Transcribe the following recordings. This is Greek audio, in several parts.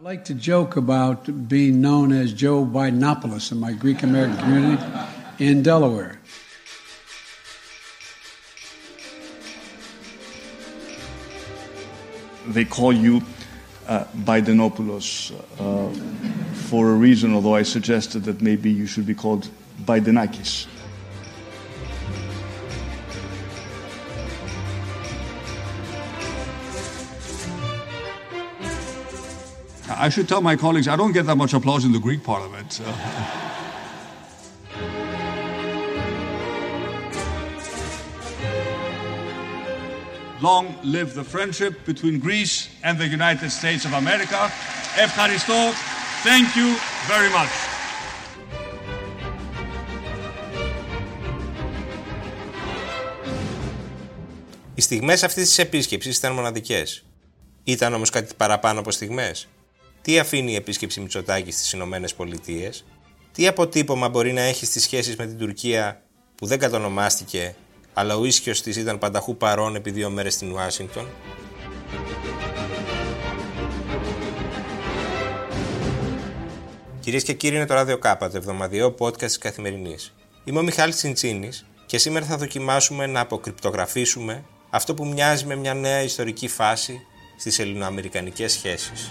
I like to joke about being known as Joe Bidenopoulos in my Greek American community in Delaware. They call you uh, Bidenopoulos uh, for a reason, although I suggested that maybe you should be called Bidenakis. I should tell my colleagues I don't get that much applause in the Greek parliament. Long live the friendship between Greece and the United States of America. Ευχαριστώ. Thank you very much. Οι στιγμές αυτής της επίσκεψης ήταν μοναδικές. Ήταν όμως κάτι παραπάνω από στιγμές. Τι αφήνει η επίσκεψη Μητσοτάκης στις Ηνωμένες Πολιτείες, τι αποτύπωμα μπορεί να έχει στις σχέσεις με την Τουρκία που δεν κατονομάστηκε, αλλά ο ίσιος της ήταν πανταχού παρόν επί δύο μέρες στην Ουάσιγκτον; Κυρίες και κύριοι, είναι το Ράδιο Κάπα, το εβδομαδιαίο podcast της Καθημερινής. Είμαι ο Μιχάλης Τσιντσίνης και σήμερα θα δοκιμάσουμε να αποκρυπτογραφήσουμε αυτό που μοιάζει με μια νέα ιστορική φάση στις ελληνοαμερικανικές σχέσεις.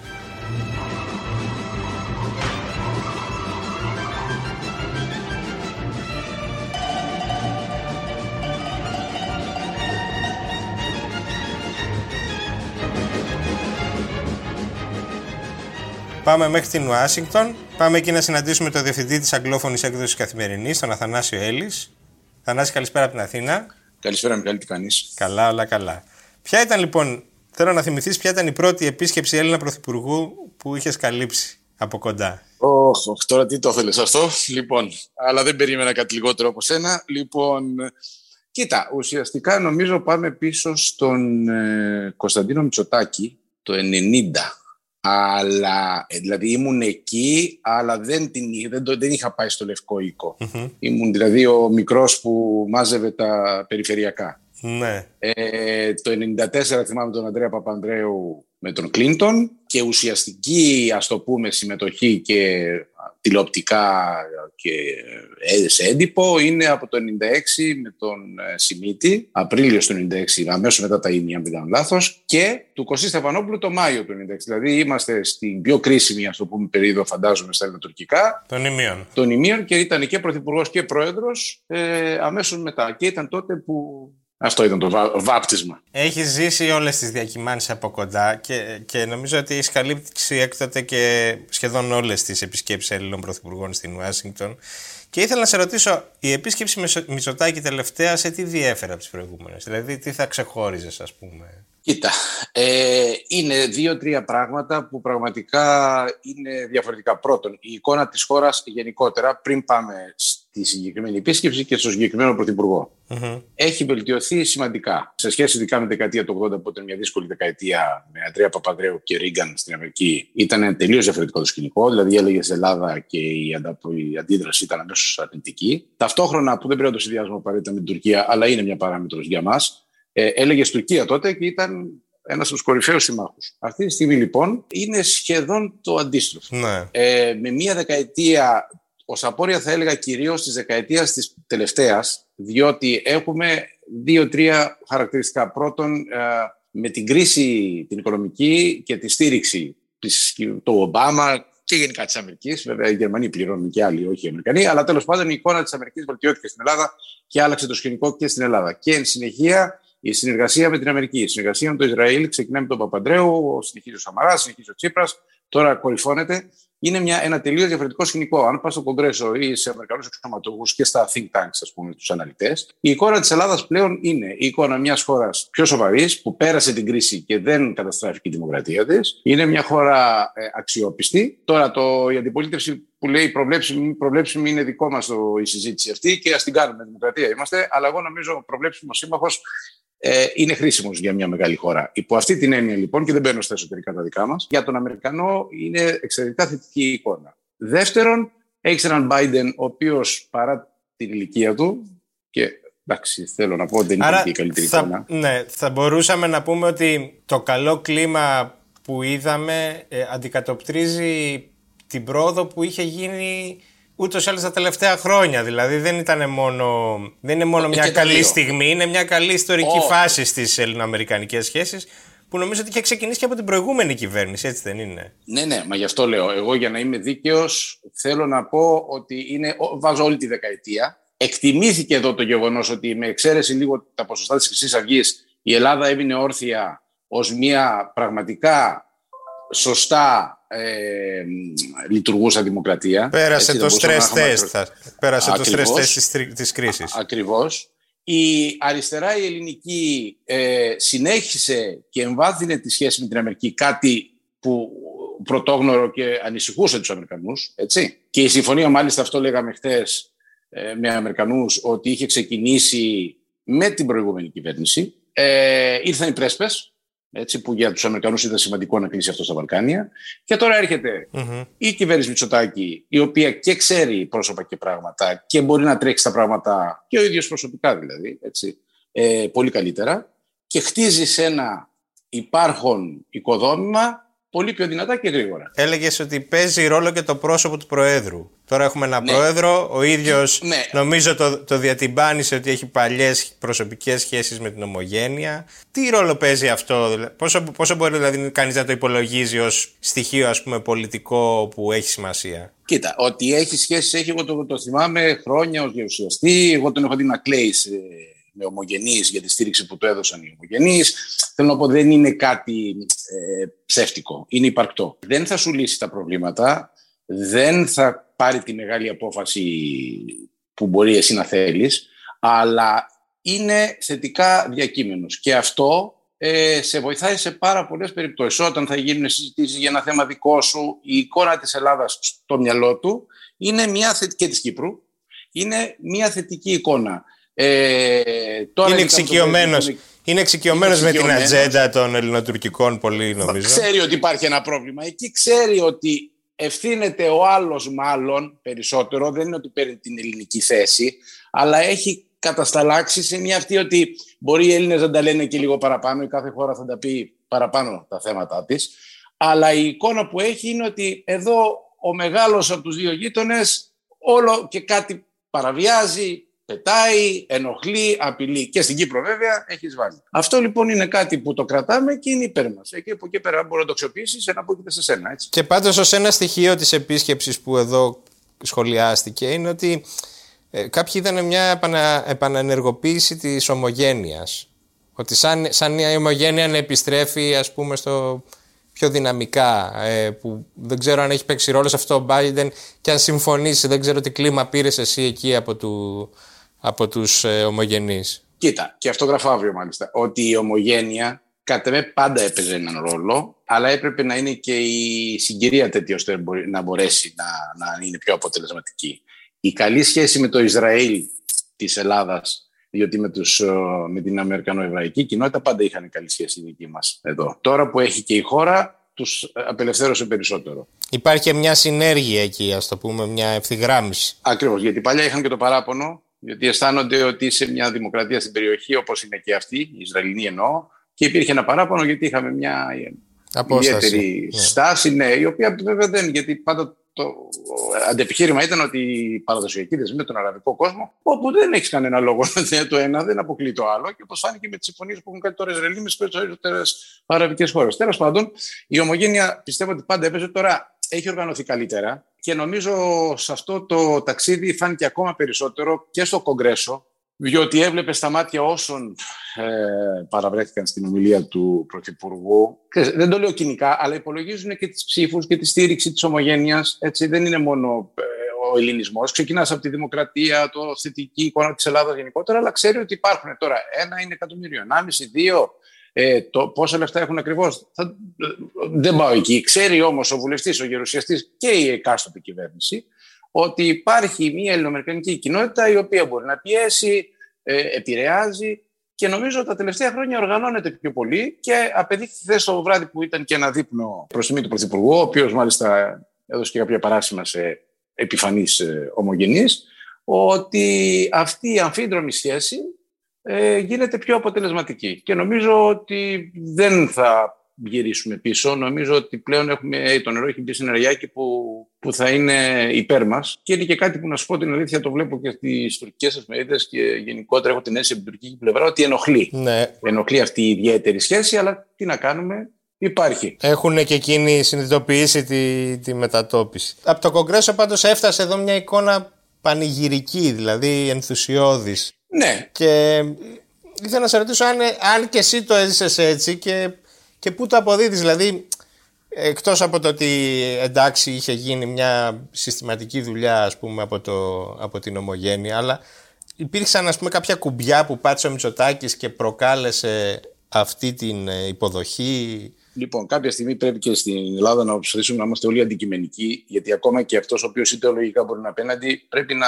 Πάμε μέχρι την Ουάσιγκτον. Πάμε εκεί να συναντήσουμε τον διευθυντή της αγγλόφωνης έκδοσης Καθημερινής, τον Αθανάσιο Έλλης. Θανάση, καλησπέρα από την Αθήνα. Καλησπέρα, Μιχάλη, τι κάνεις; Καλά, όλα καλά. Ποια ήταν λοιπόν, θέλω να θυμηθείς, ποια ήταν η πρώτη επίσκεψη Έλληνα Πρωθυπουργού που είχες καλύψει από κοντά; Όχι, oh, τώρα τι το θέλεις αυτό; Λοιπόν, αλλά δεν περίμενα κάτι λιγότερο από σένα. Λοιπόν, κοίτα, ουσιαστικά νομίζω πάμε πίσω στον ε, Κωνσταντίνο Μητσοτάκη το 90 αλλά, ε, δηλαδή ήμουν εκεί, αλλά δεν, την, δεν, δεν είχα πάει στο Λευκό Ήμουν δηλαδή ο μικρός που μάζευε τα περιφερειακά. Ναι. Ε, το 1994 θυμάμαι τον Αντρέα Παπανδρέου με τον Κλίντον και ουσιαστική, ας το πούμε, συμμετοχή και τηλεοπτικά και ε, σε έντυπο είναι από το 96 με τον ε, Σιμίτη, Απρίλιο του 96, αμέσως μετά τα ίμια, αν δεν κάνω λάθος, και του Κωσή Στεφανόπουλου το Μάιο του 96. Δηλαδή είμαστε στην πιο κρίσιμη, ας το πούμε, περίοδο, φαντάζομαι, στα ελληνοτουρκικά. Των ημείων. Των ημείων και ήταν και πρωθυπουργός και πρόεδρος ε, αμέσως μετά. Και ήταν τότε που αυτό ήταν το βάπτισμα. Έχει ζήσει όλες τις διακυμάνσεις από κοντά και, και νομίζω ότι έχεις καλύψει έκτοτε και σχεδόν όλες τις επισκέψεις Έλληνων πρωθυπουργών στην Ουάσιγκτον. Και ήθελα να σε ρωτήσω, η επίσκεψη Μητσοτάκη τελευταία σε τι διέφερε από τις προηγούμενες, Δηλαδή, τι θα ξεχώριζες, ας πούμε; Κοίτα, ε, είναι δύο-τρία πράγματα που πραγματικά είναι διαφορετικά. Πρώτον, η εικόνα της χώρας γενικότερα, πριν πάμε στη συγκεκριμένη επίσκεψη και στο συγκεκριμένο πρωθυπουργό, mm-hmm. έχει βελτιωθεί σημαντικά. Σε σχέση ειδικά με τη δεκαετία του 80, που ήταν μια δύσκολη δεκαετία με Αντρέα Παπαδρέου και Ρίγκαν στην Αμερική, ήταν τελείως διαφορετικό το σκηνικό. Δηλαδή, έλεγε Ελλάδα και η, η αντίδραση ήταν αμέσω αρνητική. Ταυτόχρονα, που δεν πρέπει να το συνδυάζουμε απαραίτητα με την Τουρκία, αλλά είναι μια παράμετρος για μας, ε, έλεγε Τουρκία τότε και ήταν ένας από τους κορυφαίους συμμάχους. Αυτή τη στιγμή λοιπόν είναι σχεδόν το αντίστροφο. Ναι. Ε, με μία δεκαετία, ως απόρρια θα έλεγα κυρίως της δεκαετίας της τελευταίας, διότι έχουμε δύο-τρία χαρακτηριστικά. Πρώτον, ε, με την κρίση την οικονομική και τη στήριξη του Ομπάμα και γενικά της Αμερικής. Βέβαια, οι Γερμανοί πληρώνουν και άλλοι, όχι οι Αμερικανοί. Αλλά τέλος πάντων η εικόνα της Αμερικής βελτιώθηκε στην Ελλάδα και άλλαξε το σκηνικό και στην Ελλάδα. Και εν συνεχεία η συνεργασία με την Αμερική, η συνεργασία με το Ισραήλ, ξεκινάει με τον Παπαντρέου, συνεχίζει ο Σαμαράς, συνεχίζει ο Τσίπρας, τώρα κορυφώνεται. Είναι μια, ένα τελείως διαφορετικό σκηνικό. Αν πας στο Κογκρέσο ή σε Αμερικανούς αξιωματούχου και στα think tanks, ας πούμε, τους αναλυτές, η εικόνα της Ελλάδας πλέον είναι η εικόνα μιας χώρας πιο σοβαρής που πέρασε την κρίση και δεν καταστράφηκε η δημοκρατία της. Είναι μια χώρα ε, αξιόπιστη. Τώρα το, η αντιπολίτευση που λέει προβλέψιμη, προβλέψιμη είναι δικό μας η συζήτηση αυτή και ας την κάνουμε. Δημοκρατία είμαστε. Αλλά εγώ νομίζω προβλέψιμος σύμμαχος ε, είναι χρήσιμος για μια μεγάλη χώρα. Υπό αυτή την έννοια λοιπόν, και δεν μπαίνω στα εσωτερικά τα δικά μας, για τον Αμερικανό είναι εξαιρετικά θετική εικόνα. Δεύτερον, έχεις έναν Biden ο οποίος παρά την ηλικία του, και εντάξει, θέλω να πω ότι δεν είναι και η καλύτερη θα, εικόνα. Ναι, θα μπορούσαμε να πούμε ότι το καλό κλίμα που είδαμε ε, αντικατοπτρίζει την πρόοδο που είχε γίνει ούτως ή άλλως τα τελευταία χρόνια. Δηλαδή δεν, ήταν μόνο, δεν είναι μόνο μια καλή στιγμή, είναι μια καλή ιστορική φάση στις ελληνοαμερικανικές σχέσεις που νομίζω ότι είχε ξεκινήσει και από την προηγούμενη κυβέρνηση, έτσι δεν είναι; Ναι, ναι, μα γι' αυτό λέω. Εγώ για να είμαι δίκαιος, θέλω να πω ότι είναι, βάζω όλη τη δεκαετία. Εκτιμήθηκε εδώ το γεγονός ότι με εξαίρεση λίγο τα ποσοστά της Χρυσής Αυγής, η Ελλάδα έμεινε όρθια ως μια πραγματικά σωστά ε, λειτουργούσα δημοκρατία. Πέρασε το stress test. Πέρασε το stress test της, της κρίσης. Ακριβώς. Η αριστερά η ελληνική ε, συνέχισε και εμβάθυνε τη σχέση με την Αμερική, κάτι που πρωτόγνωρο και ανησυχούσε τους Αμερικανούς. Έτσι. Και η συμφωνία μάλιστα αυτό λέγαμε χθες ε, με Αμερικανούς ότι είχε ξεκινήσει με την προηγούμενη κυβέρνηση. Ε, ήρθαν οι πρέσπες έτσι, που για τους Αμερικανούς ήταν σημαντικό να κλείσει αυτό στα Βαλκάνια. Και τώρα η κυβέρνηση Μητσοτάκη, η οποία και ξέρει πρόσωπα και πράγματα και μπορεί να τρέξει τα πράγματα και ο ίδιος προσωπικά δηλαδή, έτσι, ε, πολύ καλύτερα και χτίζει σε ένα υπάρχον οικοδόμημα πολύ πιο δυνατά και γρήγορα. Έλεγες ότι παίζει ρόλο και το πρόσωπο του Προέδρου. Τώρα έχουμε ένα ναι. πρόεδρο, ο ίδιος ναι. νομίζω το, το διατυμπάνησε ότι έχει παλιές προσωπικές σχέσεις με την ομογένεια. Τι ρόλο παίζει αυτό, πόσο, πόσο μπορεί δηλαδή κανείς να το υπολογίζει ως στοιχείο ας πούμε, πολιτικό που έχει σημασία; Κοίτα, ότι έχει σχέσεις, έχει, εγώ το, το θυμάμαι χρόνια ως γερουσιαστή. Εγώ τον έχω δει να κλαίει με ομογενείς για τη στήριξη που του έδωσαν οι ομογενείς. Θέλω να πω δεν είναι κάτι ε, ψεύτικο, είναι υπαρκτό. Δεν θα σου λύσει τα προβλήματα, δεν θα πάρει τη μεγάλη απόφαση που μπορεί εσύ να θέλεις, αλλά είναι θετικά διακείμενος. Και αυτό ε, σε βοηθάει σε πάρα πολλές περιπτώσεις. Όταν θα γίνουν συζητήσεις για ένα θέμα δικό σου, η εικόνα της Ελλάδας στο μυαλό του είναι μια θετική, και της Κύπρου, είναι μια θετική εικόνα. Ε, τώρα είναι εξοικειωμένος. Είναι εξοικειωμένος με την ατζέντα των ελληνοτουρκικών πολύ νομίζω. Ξέρει ότι υπάρχει ένα πρόβλημα. Εκεί ξέρει ότι ευθύνεται ο άλλος μάλλον περισσότερο. Δεν είναι ότι παίρνει την ελληνική θέση. Αλλά έχει κατασταλάξει σε μια αυτή ότι μπορεί οι Έλληνες να τα λένε και λίγο παραπάνω. Η κάθε χώρα θα τα πει παραπάνω τα θέματα της. Αλλά η εικόνα που έχει είναι ότι εδώ ο μεγάλος από τους δύο γείτονες όλο και κάτι παραβιάζει, πετάει, ενοχλεί, απειλεί. Και στην Κύπρο, βέβαια, έχει βάλει. Αυτό λοιπόν είναι κάτι που το κρατάμε και είναι υπέρ μας. Εκεί από εκεί πέρα μπορεί να το αξιοποιήσεις, ένα που σε σένα. Έτσι. Και πάντως, ως ένα στοιχείο της επίσκεψης που εδώ σχολιάστηκε, είναι ότι ε, κάποιοι είδαν μια επανα, επαναενεργοποίηση της ομογένειας. Ότι σαν, σαν η ομογένεια να επιστρέφει, ας πούμε, στο πιο δυναμικά, ε, που δεν ξέρω αν έχει παίξει ρόλο σε αυτό ο Biden και αν συμφωνήσει, δεν ξέρω τι κλίμα πήρες εσύ εκεί από του, από τους ε, ομογενείς. Κοίτα, και αυτό γράφω αύριο μάλιστα, ότι η ομογένεια κατά με πάντα έπαιζε έναν ρόλο, αλλά έπρεπε να είναι και η συγκυρία τέτοια ώστε να μπορέσει να, να είναι πιο αποτελεσματική. Η καλή σχέση με το Ισραήλ της Ελλάδας, διότι με, τους, ε, με την Αμερικανοεβραϊκή κοινότητα πάντα είχαν καλή σχέση η δική μας εδώ. Τώρα που έχει και η χώρα, τους απελευθέρωσε περισσότερο. Υπάρχει μια συνέργεια εκεί, ας το πούμε, μια ευθυγράμμιση. Ακριβώς, γιατί παλιά είχαν και το παράπονο γιατί αισθάνονται ότι είσαι μια δημοκρατία στην περιοχή όπως είναι και αυτή, η Ισραηλινή εννοώ, και υπήρχε ένα παράπονο γιατί είχαμε μια Απόσταση. ιδιαίτερη ναι. στάση, ναι, η οποία βέβαια δεν, γιατί πάντα το αντεπιχείρημα ήταν ότι η παραδοσιακή δεσμή με τον αραβικό κόσμο, όπου δεν έχεις κανένα λόγο το ένα, δεν αποκλεί το άλλο, και όπως φάνηκε με τις συμφωνίες που έχουν κάνει τώρα Ισραηλοί με τις περισσότερες αραβικέ χώρες. Τέλος πάντων, η ομογένεια πιστεύω ότι πάντα έπαιζε τώρα έχει οργανωθεί καλύτερα και νομίζω σε αυτό το ταξίδι φάνηκε ακόμα περισσότερο και στο Κογκρέσο, διότι έβλεπε στα μάτια όσων ε, παραβρέθηκαν στην ομιλία του Πρωθυπουργού. Δεν το λέω κοινικά, αλλά υπολογίζουν και τις ψήφους και τη στήριξη της ομογένειας. Έτσι, δεν είναι μόνο ε, ο ελληνισμός. Ξεκινάς από τη δημοκρατία, το θετική εικόνα της Ελλάδας γενικότερα, αλλά ξέρει ότι υπάρχουν τώρα ένα είναι εκατομμύριο, ενάμιση, δύο, ε, το πόσα λεφτά έχουν ακριβώς; Δεν πάω εκεί. Ξέρει όμως ο βουλευτής, ο γερουσιαστής και η εκάστοτε κυβέρνηση ότι υπάρχει μια ελληνοαμερικανική κοινότητα η οποία μπορεί να πιέσει, ε, επηρεάζει και νομίζω ότι τα τελευταία χρόνια οργανώνεται πιο πολύ και απεδείχθη χθες το βράδυ που ήταν και ένα δείπνο προς τιμή του Πρωθυπουργού, ο οποίος μάλιστα έδωσε και κάποια παράσημα σε επιφανείς ε, ομογενείς, ότι αυτή η αμφίδρομη σχέση ε, γίνεται πιο αποτελεσματική. Και νομίζω ότι δεν θα γυρίσουμε πίσω. Νομίζω ότι πλέον έχουμε, το νερό έχει μπει στην αριάκι που, που θα είναι υπέρ μας. Και είναι και κάτι που να σου πω την αλήθεια, το βλέπω και στις τουρκικές εφημερίδες και γενικότερα έχω την αίσθηση από την τουρκική πλευρά ότι ενοχλεί. Ναι. Ενοχλεί αυτή η ιδιαίτερη σχέση, αλλά τι να κάνουμε, υπάρχει. Έχουν και εκείνοι συνειδητοποιήσει τη, τη μετατόπιση. Από το Κογκρέσο πάντως έφτασε εδώ μια εικόνα πανηγυρική, δηλαδή ενθουσιώδης. Ναι, Και ήθελα να σε ρωτήσω αν, αν και εσύ το έζησες έτσι και, και πού το αποδίδεις. Δηλαδή, εκτός από το ότι εντάξει είχε γίνει μια συστηματική δουλειά ας πούμε από, το, από την ομογένεια, αλλά υπήρξαν ας πούμε κάποια κουμπιά που πάτησε ο Μητσοτάκης και προκάλεσε αυτή την ε, υποδοχή; Λοιπόν, κάποια στιγμή πρέπει και στην Ελλάδα να προσπαθήσουμε να είμαστε όλοι αντικειμενικοί, γιατί ακόμα και αυτός ο οποίος ιδεολογικά μπορεί να απέναντι, πρέπει να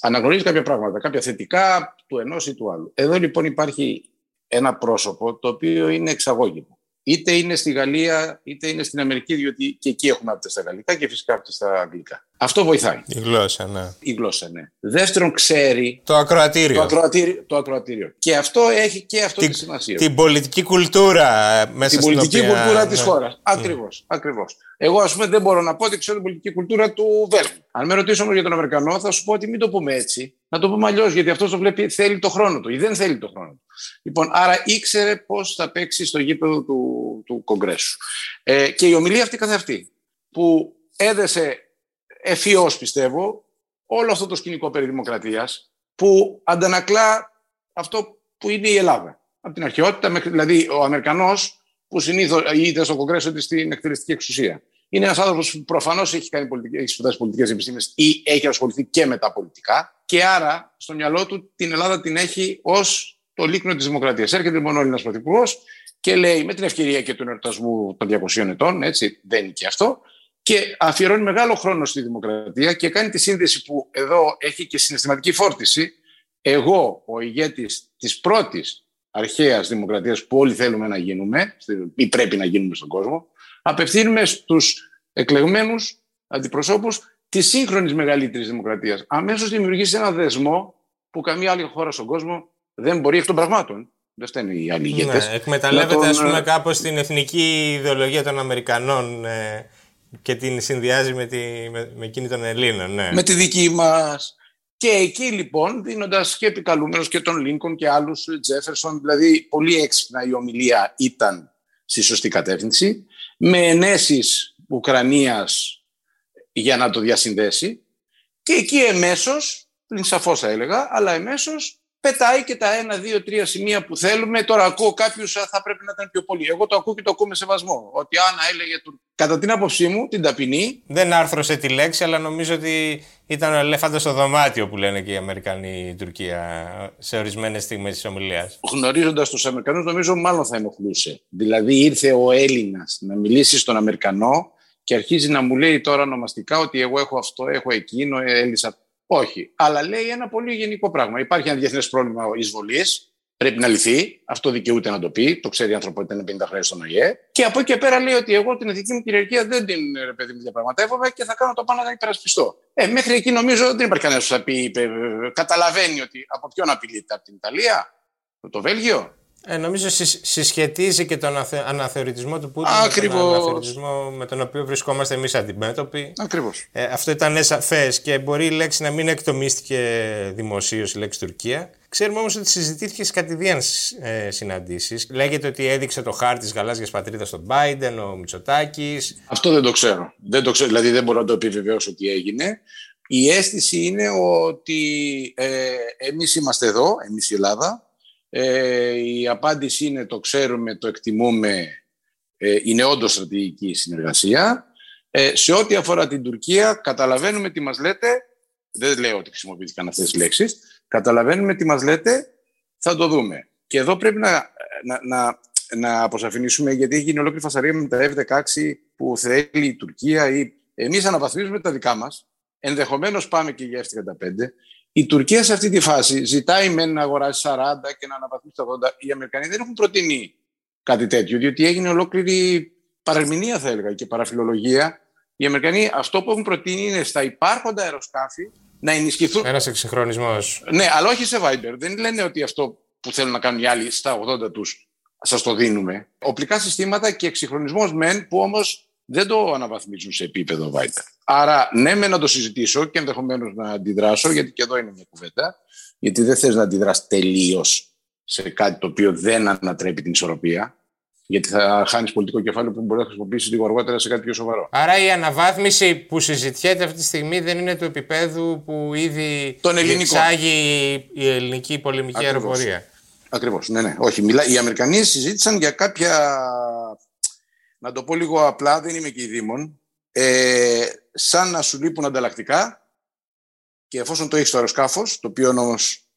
αναγνωρίζει κάποια πράγματα, κάποια θετικά του ενός ή του άλλου. Εδώ λοιπόν υπάρχει ένα πρόσωπο το οποίο είναι εξαγώγητο. Είτε είναι στη Γαλλία, είτε είναι στην Αμερική, διότι και εκεί έχουμε άπτες στα γαλλικά και φυσικά άπτες στα αγγλικά. Αυτό βοηθάει. Η γλώσσα, ναι. Η γλώσσα, ναι. Δεύτερον, ξέρει Το ακροατήριο. το ακροατήριο. Το ακροατήριο. Και αυτό έχει και αυτό την, τη σημασία. την πολιτική κουλτούρα ε, μέσα την στην πολιτική οποία- κουλτούρα ναι. της χώρας. Ακριβώς. Ακριβώς. Εγώ, ας πούμε, δεν μπορώ να πω ότι ξέρω την πολιτική κουλτούρα του Βέλγου. Αν με ρωτήσω όμω για τον Αμερικανό, θα σου πω ότι μην το πούμε έτσι. Να το πούμε αλλιώς, γιατί αυτός το βλέπει, θέλει το χρόνο του ή δεν θέλει το χρόνο του. Λοιπόν, άρα ήξερε πώς θα παίξει στο γήπεδο του, του Κογκρέσου. Ε, και η ομιλία αυτή καθ' αυτή, που έδεσε ευφυώ, πιστεύω, όλο αυτό το σκηνικό περί δημοκρατίας, που αντανακλά αυτό που είναι η Ελλάδα. Από την αρχαιότητα, μέχρι, δηλαδή ο Αμερικανός που συνήθως είτε στο Κογκρέσο είτε στην εκτελεστική εξουσία. Είναι ένας άνθρωπος που προφανώς έχει, κάνει πολιτική, έχει σπουδάσει πολιτικές επιστήμες ή έχει ασχοληθεί και με τα πολιτικά. Και άρα στο μυαλό του την Ελλάδα την έχει ως το λίκνο της δημοκρατίας. Έρχεται λοιπόν ο Έλληνας Πρωθυπουργός και λέει με την ευκαιρία και του εορτασμού των 200 ετών, έτσι δεν είναι και αυτό, και αφιερώνει μεγάλο χρόνο στη δημοκρατία και κάνει τη σύνδεση που εδώ έχει και συναισθηματική φόρτιση. Εγώ, ο ηγέτης της πρώτης αρχαίας δημοκρατίας που όλοι θέλουμε να γίνουμε ή πρέπει να γίνουμε στον κόσμο, απευθύνουμε στους εκλεγμένους αντιπροσώπους της σύγχρονης μεγαλύτερης δημοκρατίας. Αμέσως δημιουργήσει ένα δεσμό που καμία άλλη χώρα στον κόσμο δεν μπορεί εκ των πραγμάτων. Δεν φταίνουν οι άλλοι ηγέτες. Ναι, εκμεταλλεύεται να τον, ας πούμε ε, κάπως την εθνική ιδεολογία των Αμερικανών ε, και την συνδυάζει με, τη, με, με εκείνη των Ελλήνων. Ναι. με τη δική μας. Και εκεί λοιπόν, δίνοντας και επικαλούμενος και τον Λίνκον και άλλους, Τζέφερσον, δηλαδή πολύ έξυπνα η ομιλία ήταν στη σωστή κατεύθυνση, με ενέσεις Ουκρανίας για να το διασυνδέσει. Και εκεί εμέσως, πλην σαφώς θα έλεγα, αλλά εμέσως πετάει και τα ένα, δύο, τρία σημεία που θέλουμε. Τώρα ακούω κάποιους θα πρέπει να ήταν πιο πολύ. Εγώ το ακούω και το ακούω με σεβασμό. Ότι Άννα έλεγε. του- Κατά την άποψή μου, την ταπεινή, Δεν άρθρωσε τη λέξη, αλλά νομίζω ότι ήταν ο ελέφαντος στο δωμάτιο που λένε και οι Αμερικανοί η Τουρκία σε ορισμένες στιγμές της ομιλίας. γνωρίζοντας τους Αμερικανούς, νομίζω μάλλον θα ενοχλούσε. Δηλαδή, ήρθε ο Έλληνας να μιλήσει στον Αμερικανό και αρχίζει να μου λέει τώρα ονομαστικά ότι εγώ έχω αυτό, έχω εκείνο, έλυσα. Όχι. Αλλά λέει ένα πολύ γενικό πράγμα. Υπάρχει ένα διεθνές πρόβλημα εισβολής. Πρέπει να λυθεί. Αυτό δικαιούται να το πει. Το ξέρει η ανθρωπότητα είναι 50 χρόνια στον ΟΗΕ. Και από εκεί και πέρα λέει ότι εγώ την εθνική μου κυριαρχία δεν την ρε παιδί μου διαπραγματεύομαι και θα κάνω το πάνω να την υπερασπιστώ. Ε, μέχρι εκεί νομίζω δεν υπάρχει κανένας που θα πει. ε, ε, Καταλαβαίνει ότι από ποιον απειλείται, από την Ιταλία, από το Βέλγιο. Ε, νομίζω συσ- συσχετίζει και τον αθε- αναθεωρητισμό του Πούτιν με Ακριβώς. τον αναθεωρητισμό με τον οποίο βρισκόμαστε εμείς αντιμέτωποι. Ακριβώς. Ε, αυτό ήταν σαφές και μπορεί η λέξη να μην εκτομίστηκε δημοσίως η λέξη Τουρκία. Ξέρουμε όμως ότι συζητήθηκες σε κατηδίαν ε, συναντήσεις. Λέγεται ότι έδειξε το χάρτη της γαλάζιας πατρίδας στον Biden, ο Μητσοτάκης. Αυτό δεν το ξέρω. Δεν το ξέρω. Δηλαδή δεν μπορώ να το επιβεβαιώσω τι έγινε. Η αίσθηση είναι ότι ε, εμείς είμαστε εδώ, εμείς η Ελλάδα. Ε, η απάντηση είναι το ξέρουμε, το εκτιμούμε, ε, είναι όντως στρατηγική συνεργασία. Ε, σε ό,τι αφορά την Τουρκία, καταλαβαίνουμε τι μας λέτε. Δεν λέω ότι χρησιμοποιήθηκαν αυτές τις λέξεις. Καταλαβαίνουμε τι μας λέτε, θα το δούμε. Και εδώ πρέπει να, να, να, να αποσαφηνίσουμε, γιατί έχει γίνει ολόκληρη φασαρία με τα F-16 που θέλει η Τουρκία ή εμείς αναβαθμίζουμε τα δικά μας. Ενδεχομένως πάμε και για F-35. Η Τουρκία σε αυτή τη φάση ζητάει μεν να αγοράσει 40 και να αναβαθμίσει τα 80. Οι Αμερικανοί δεν έχουν προτείνει κάτι τέτοιο, διότι έγινε ολόκληρη παρερμηνία, θα έλεγα, και παραφιλολογία. Οι Αμερικανοί αυτό που έχουν προτείνει είναι στα υπάρχοντα αεροσκάφη να ενισχυθούν. Ένας εξυγχρονισμός. Ναι, αλλά όχι σε Viber. Δεν λένε ότι αυτό που θέλουν να κάνουν οι άλλοι στα 80 τους σας το δίνουμε. Οπλικά συστήματα και εξυγχρονισμός μεν που όμως δεν το αναβαθμίζουν σε επίπεδο Βάιτερ. Άρα, ναι, με να το συζητήσω και ενδεχομένως να αντιδράσω, γιατί και εδώ είναι μια κουβέντα, γιατί δεν θες να αντιδράσει τελείως σε κάτι το οποίο δεν ανατρέπει την ισορροπία, γιατί θα χάνεις πολιτικό κεφάλαιο που μπορείς να χρησιμοποιήσεις λίγο αργότερα σε κάτι πιο σοβαρό. Άρα η αναβάθμιση που συζητιέται αυτή τη στιγμή δεν είναι του επίπεδου που ήδη εξάγει η ελληνική πολεμική αεροπορία. Ακριβώς. Ναι, ναι. Όχι, μιλά... Οι Αμερικανοί συζήτησαν για κάποια. Να το πω λίγο απλά, δεν είμαι και η Δήμον. Ε, σαν να σου λείπουν ανταλλακτικά και εφόσον το έχεις στο αεροσκάφος, το οποίο όμως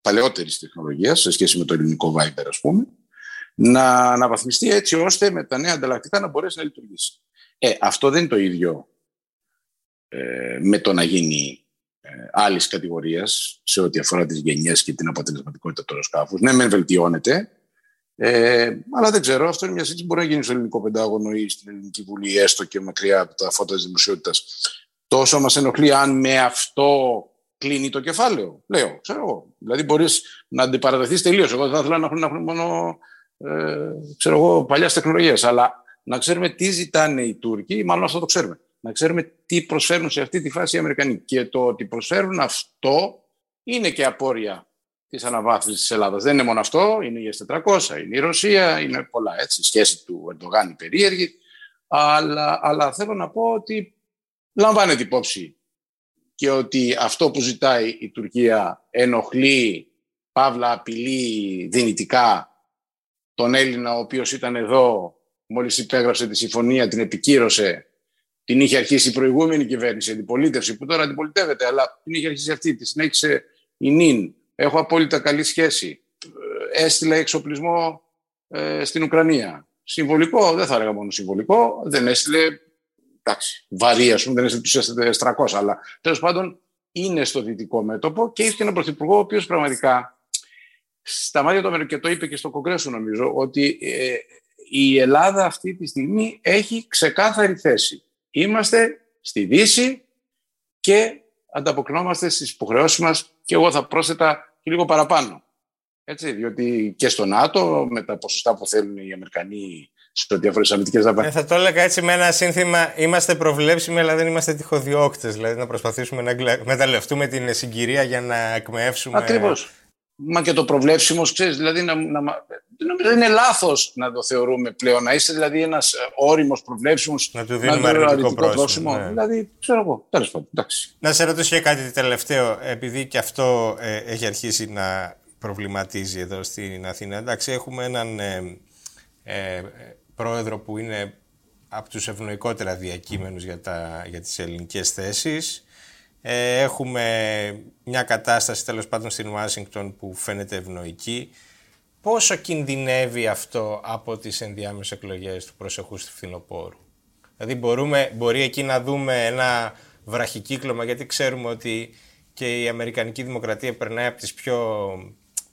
παλαιότερης τεχνολογίας σε σχέση με το ελληνικό Viber, ας πούμε, να αναβαθμιστεί έτσι ώστε με τα νέα ανταλλακτικά να μπορέσει να λειτουργήσει. Ε, αυτό δεν είναι το ίδιο ε, με το να γίνει ε, άλλης κατηγορίας σε ό,τι αφορά τις γενιές και την αποτελεσματικότητα του αεροσκάφους. Ναι, μεν βελτιώνεται, ε, αλλά δεν ξέρω, αυτό είναι μια συζήτηση που μπορεί να γίνει στο ελληνικό πεντάγωνο ή στην ελληνική βουλή, έστω και μακριά από τα φώτα της δημοσιότητας. Τόσο μας ενοχλεί αν με αυτό κλείνει το κεφάλαιο. Λέω, ξέρω εγώ. Δηλαδή μπορείς να αντιπαρατεθείς τελείως. Εγώ δεν θα ήθελα να έχουν, να έχουν μόνο ε, ξέρω εγώ, παλιά τεχνολογία. Αλλά να ξέρουμε τι ζητάνε οι Τούρκοι, μάλλον αυτό το ξέρουμε. Να ξέρουμε τι προσφέρουν σε αυτή τη φάση οι Αμερικανοί. Και το ότι προσφέρουν αυτό είναι και απόρρια της αναβάθμισης της Ελλάδας. Δεν είναι μόνο αυτό, είναι η S400, είναι η Ρωσία, είναι πολλά έτσι. Η σχέση του Ερντογάν περίεργη. Αλλά, αλλά θέλω να πω ότι λαμβάνεται υπόψη και ότι αυτό που ζητάει η Τουρκία ενοχλεί, παύλα, απειλεί δυνητικά τον Έλληνα ο οποίος ήταν εδώ μόλις υπέγραψε τη συμφωνία, την επικύρωσε, την είχε αρχίσει η προηγούμενη κυβέρνηση, η αντιπολίτευση που τώρα αντιπολιτεύεται, αλλά την είχε αρχίσει αυτή, τη συνέχισε η ΝΙΝ. Έχω απόλυτα καλή σχέση. Ε, έστειλε εξοπλισμό ε, στην Ουκρανία. Συμβολικό, δεν θα έλεγα μόνο συμβολικό, δεν έστειλε εντάξει, βαρύ, ας πούμε, δεν έστειλε τους 300, αλλά τέλος πάντων είναι στο δυτικό μέτωπο και έχει και έναν πρωθυπουργό ο οποίος πραγματικά στα μάτια του και το είπε και στο Κογκρέσο νομίζω, ότι ε, η Ελλάδα αυτή τη στιγμή έχει ξεκάθαρη θέση. Είμαστε στη Δύση και ανταποκρινόμαστε στις υποχρεώσεις μας και εγώ θα πρόσθετα και λίγο παραπάνω. Έτσι, διότι και στο ΝΑΤΟ με τα ποσοστά που θέλουν οι Αμερικανοί σε διάφορες αμυντικές δαπάνες. Ε, θα το έλεγα έτσι με ένα σύνθημα: Είμαστε προβλέψιμοι, αλλά δεν είμαστε τυχοδιώκτες. Δηλαδή να προσπαθήσουμε να μεταλλευτούμε την συγκυρία για να εκμεύσουμε. Ακριβώς. Μα και το προβλέψιμος, ξέρεις, δηλαδή να, να, νομίζω είναι λάθος να το θεωρούμε πλέον. Να είσαι δηλαδή ένας ε, όριμος προβλέψιμος. Να του δίνουμε αρνητικό πρόσημο. Ναι. Δηλαδή, ξέρω εγώ. Τέλος πάντων. Εντάξει. Να σε ρωτήσω για κάτι τελευταίο, επειδή και αυτό ε, έχει αρχίσει να προβληματίζει εδώ στην Αθήνα. Εντάξει, έχουμε έναν ε, ε, πρόεδρο που είναι από τους ευνοϊκότερα διακείμενους για, τα, για τις ελληνικές θέσεις. Ε, έχουμε μια κατάσταση τέλος πάντων στην Ουάσιγκτον που φαίνεται ευνοϊκή. Πόσο κινδυνεύει αυτό από τις ενδιάμεσες εκλογές του προσεχούς του φθινοπόρου; Δηλαδή μπορούμε, μπορεί εκεί να δούμε ένα βραχικύκλωμα γιατί ξέρουμε ότι και η Αμερικανική Δημοκρατία περνάει από τις πιο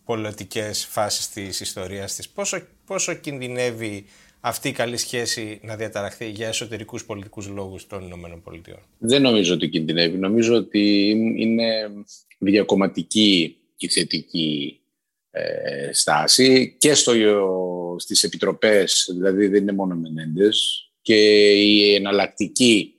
πολιτικές φάσεις της ιστορίας της. Πόσο, πόσο κινδυνεύει αυτή η καλή σχέση να διαταραχθεί για εσωτερικούς πολιτικούς λόγους των ΗΠΑ. Δεν νομίζω ότι κινδυνεύει. Νομίζω ότι είναι διακομματική η θετική ε, στάση και στο, στις επιτροπές, δηλαδή δεν είναι μόνο Μενέντες, και η εναλλακτική,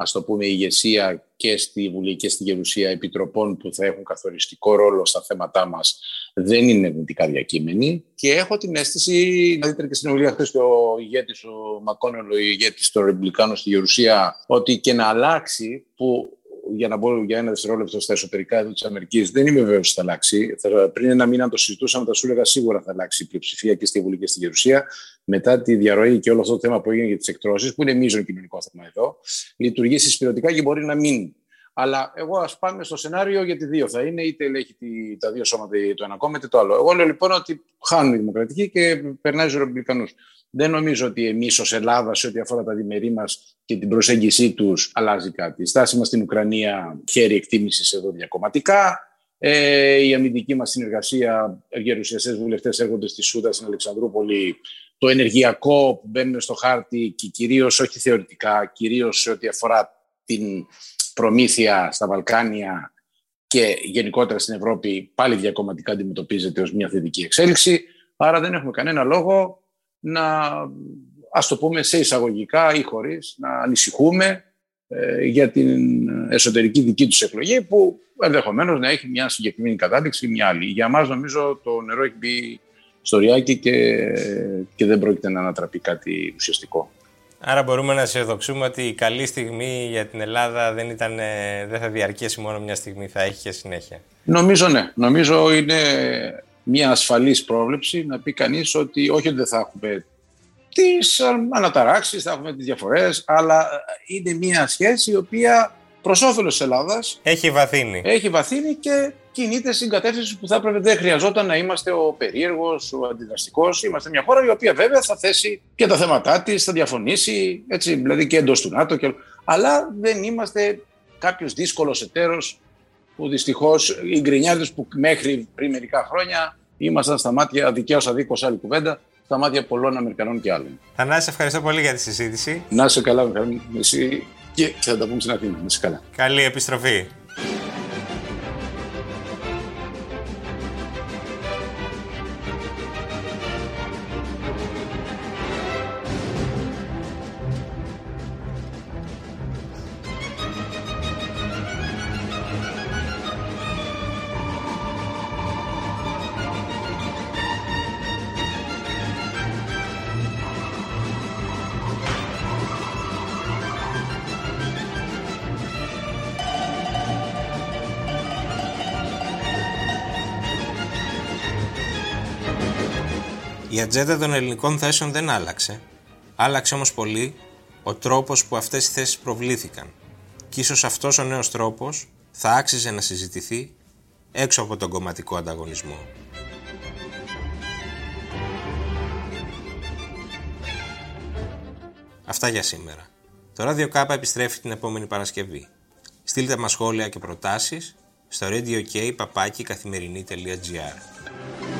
ας το πούμε, ηγεσία και στη Βουλή και στη Γερουσία επιτροπών που θα έχουν καθοριστικό ρόλο στα θέματά μας δεν είναι αρνητικά διακείμενη και έχω την αίσθηση, να δείτε και στην ομιλία χθες ο ηγέτης, ο Μακόνελ, ο ηγέτης των Ρεμπλικάνων στη Γερουσία, ότι και να αλλάξει, που για να μπω για ένα δευτερόλεπτο στα εσωτερικά της Αμερικής, δεν είμαι βέβαιος ότι θα αλλάξει. πριν ένα μήνα το συζητούσαμε, θα σου έλεγα σίγουρα θα αλλάξει η πλειοψηφία και στη Βουλή και στη Γερουσία. Μετά τη διαρροή και όλο αυτό το θέμα που έγινε για τις εκτρώσεις, που είναι μείζον κοινωνικό θέμα εδώ, λειτουργεί συσπηρωτικά και μπορεί να μην αλλά εγώ ας πάμε στο σενάριο γιατί δύο θα είναι, είτε έχει τα δύο σώματα το ένα κόμμα είτε το άλλο. Εγώ λέω λοιπόν ότι χάνουν οι δημοκρατικοί και περνάει στους ρεπουμπλικανούς. Δεν νομίζω ότι εμείς ως Ελλάδα, σε ό,τι αφορά τα διμερεί μας και την προσέγγιση τους, αλλάζει κάτι. Η στάση μας στην Ουκρανία χαίρει εκτίμησης εδώ διακομματικά. Ε, η αμυντική μας συνεργασία, γερουσιαστές βουλευτές έρχονται στη Σούδα, στην Αλεξανδρούπολη. Το ενεργειακό που μπαίνουν στο χάρτη και κυρίως όχι θεωρητικά, κυρίως σε ό,τι αφορά την προμήθεια στα Βαλκάνια και γενικότερα στην Ευρώπη πάλι διακομματικά αντιμετωπίζεται ως μια θετική εξέλιξη. Άρα δεν έχουμε κανένα λόγο να, ας το πούμε σε εισαγωγικά ή χωρίς, να ανησυχούμε ε, για την εσωτερική δική τους εκλογή που ενδεχομένως να έχει μια συγκεκριμένη κατάδειξη ή μια άλλη. Για μας νομίζω το νερό έχει μπει στο ριάκι και, και δεν πρόκειται να ανατραπεί κάτι ουσιαστικό. Άρα μπορούμε να αισιοδοξούμε ότι η καλή στιγμή για την Ελλάδα δεν, ήταν, ε, δεν θα διαρκέσει μόνο μια στιγμή, θα έχει και συνέχεια. Νομίζω ναι. Νομίζω είναι μια ασφαλής πρόβλεψη να πει κανείς ότι όχι ότι δεν θα έχουμε τις αναταράξεις, θα έχουμε τις διαφορές, αλλά είναι μια σχέση η οποία προς όφελος της Ελλάδας έχει βαθύνει. Έχει βαθύνει και κινείται στην κατεύθυνση που θα έπρεπε δεν χρειαζόταν να είμαστε ο περίεργος, ο αντιδραστικός. Είμαστε μια χώρα η οποία βέβαια θα θέσει και τα θέματα της, θα διαφωνήσει, έτσι, δηλαδή και εντός του ΝΑΤΟ. Και... Αλλά δεν είμαστε κάποιος δύσκολος εταίρος που δυστυχώς οι γκρινιάδε που μέχρι πριν μερικά χρόνια ήμασταν στα μάτια, δικαίως αδίκως άλλη κουβέντα, στα μάτια πολλών Αμερικανών και άλλων. Θανάση, ευχαριστώ πολύ για τη συζήτηση. Να είσαι καλά, Μιχαήλ. Εσύ και θα τα πούμε στην Αθήνα. Να είσαι καλά. Καλή επιστροφή. Η ατζέντα των ελληνικών θέσεων δεν άλλαξε. Άλλαξε όμως πολύ ο τρόπος που αυτές οι θέσεις προβλήθηκαν. Και ίσως αυτός ο νέος τρόπος θα άξιζε να συζητηθεί έξω από τον κομματικό ανταγωνισμό. Αυτά για σήμερα. Το Radio K επιστρέφει την επόμενη Παρασκευή. Στείλτε μας σχόλια και προτάσεις στο radiok.papaki καθημερινή.gr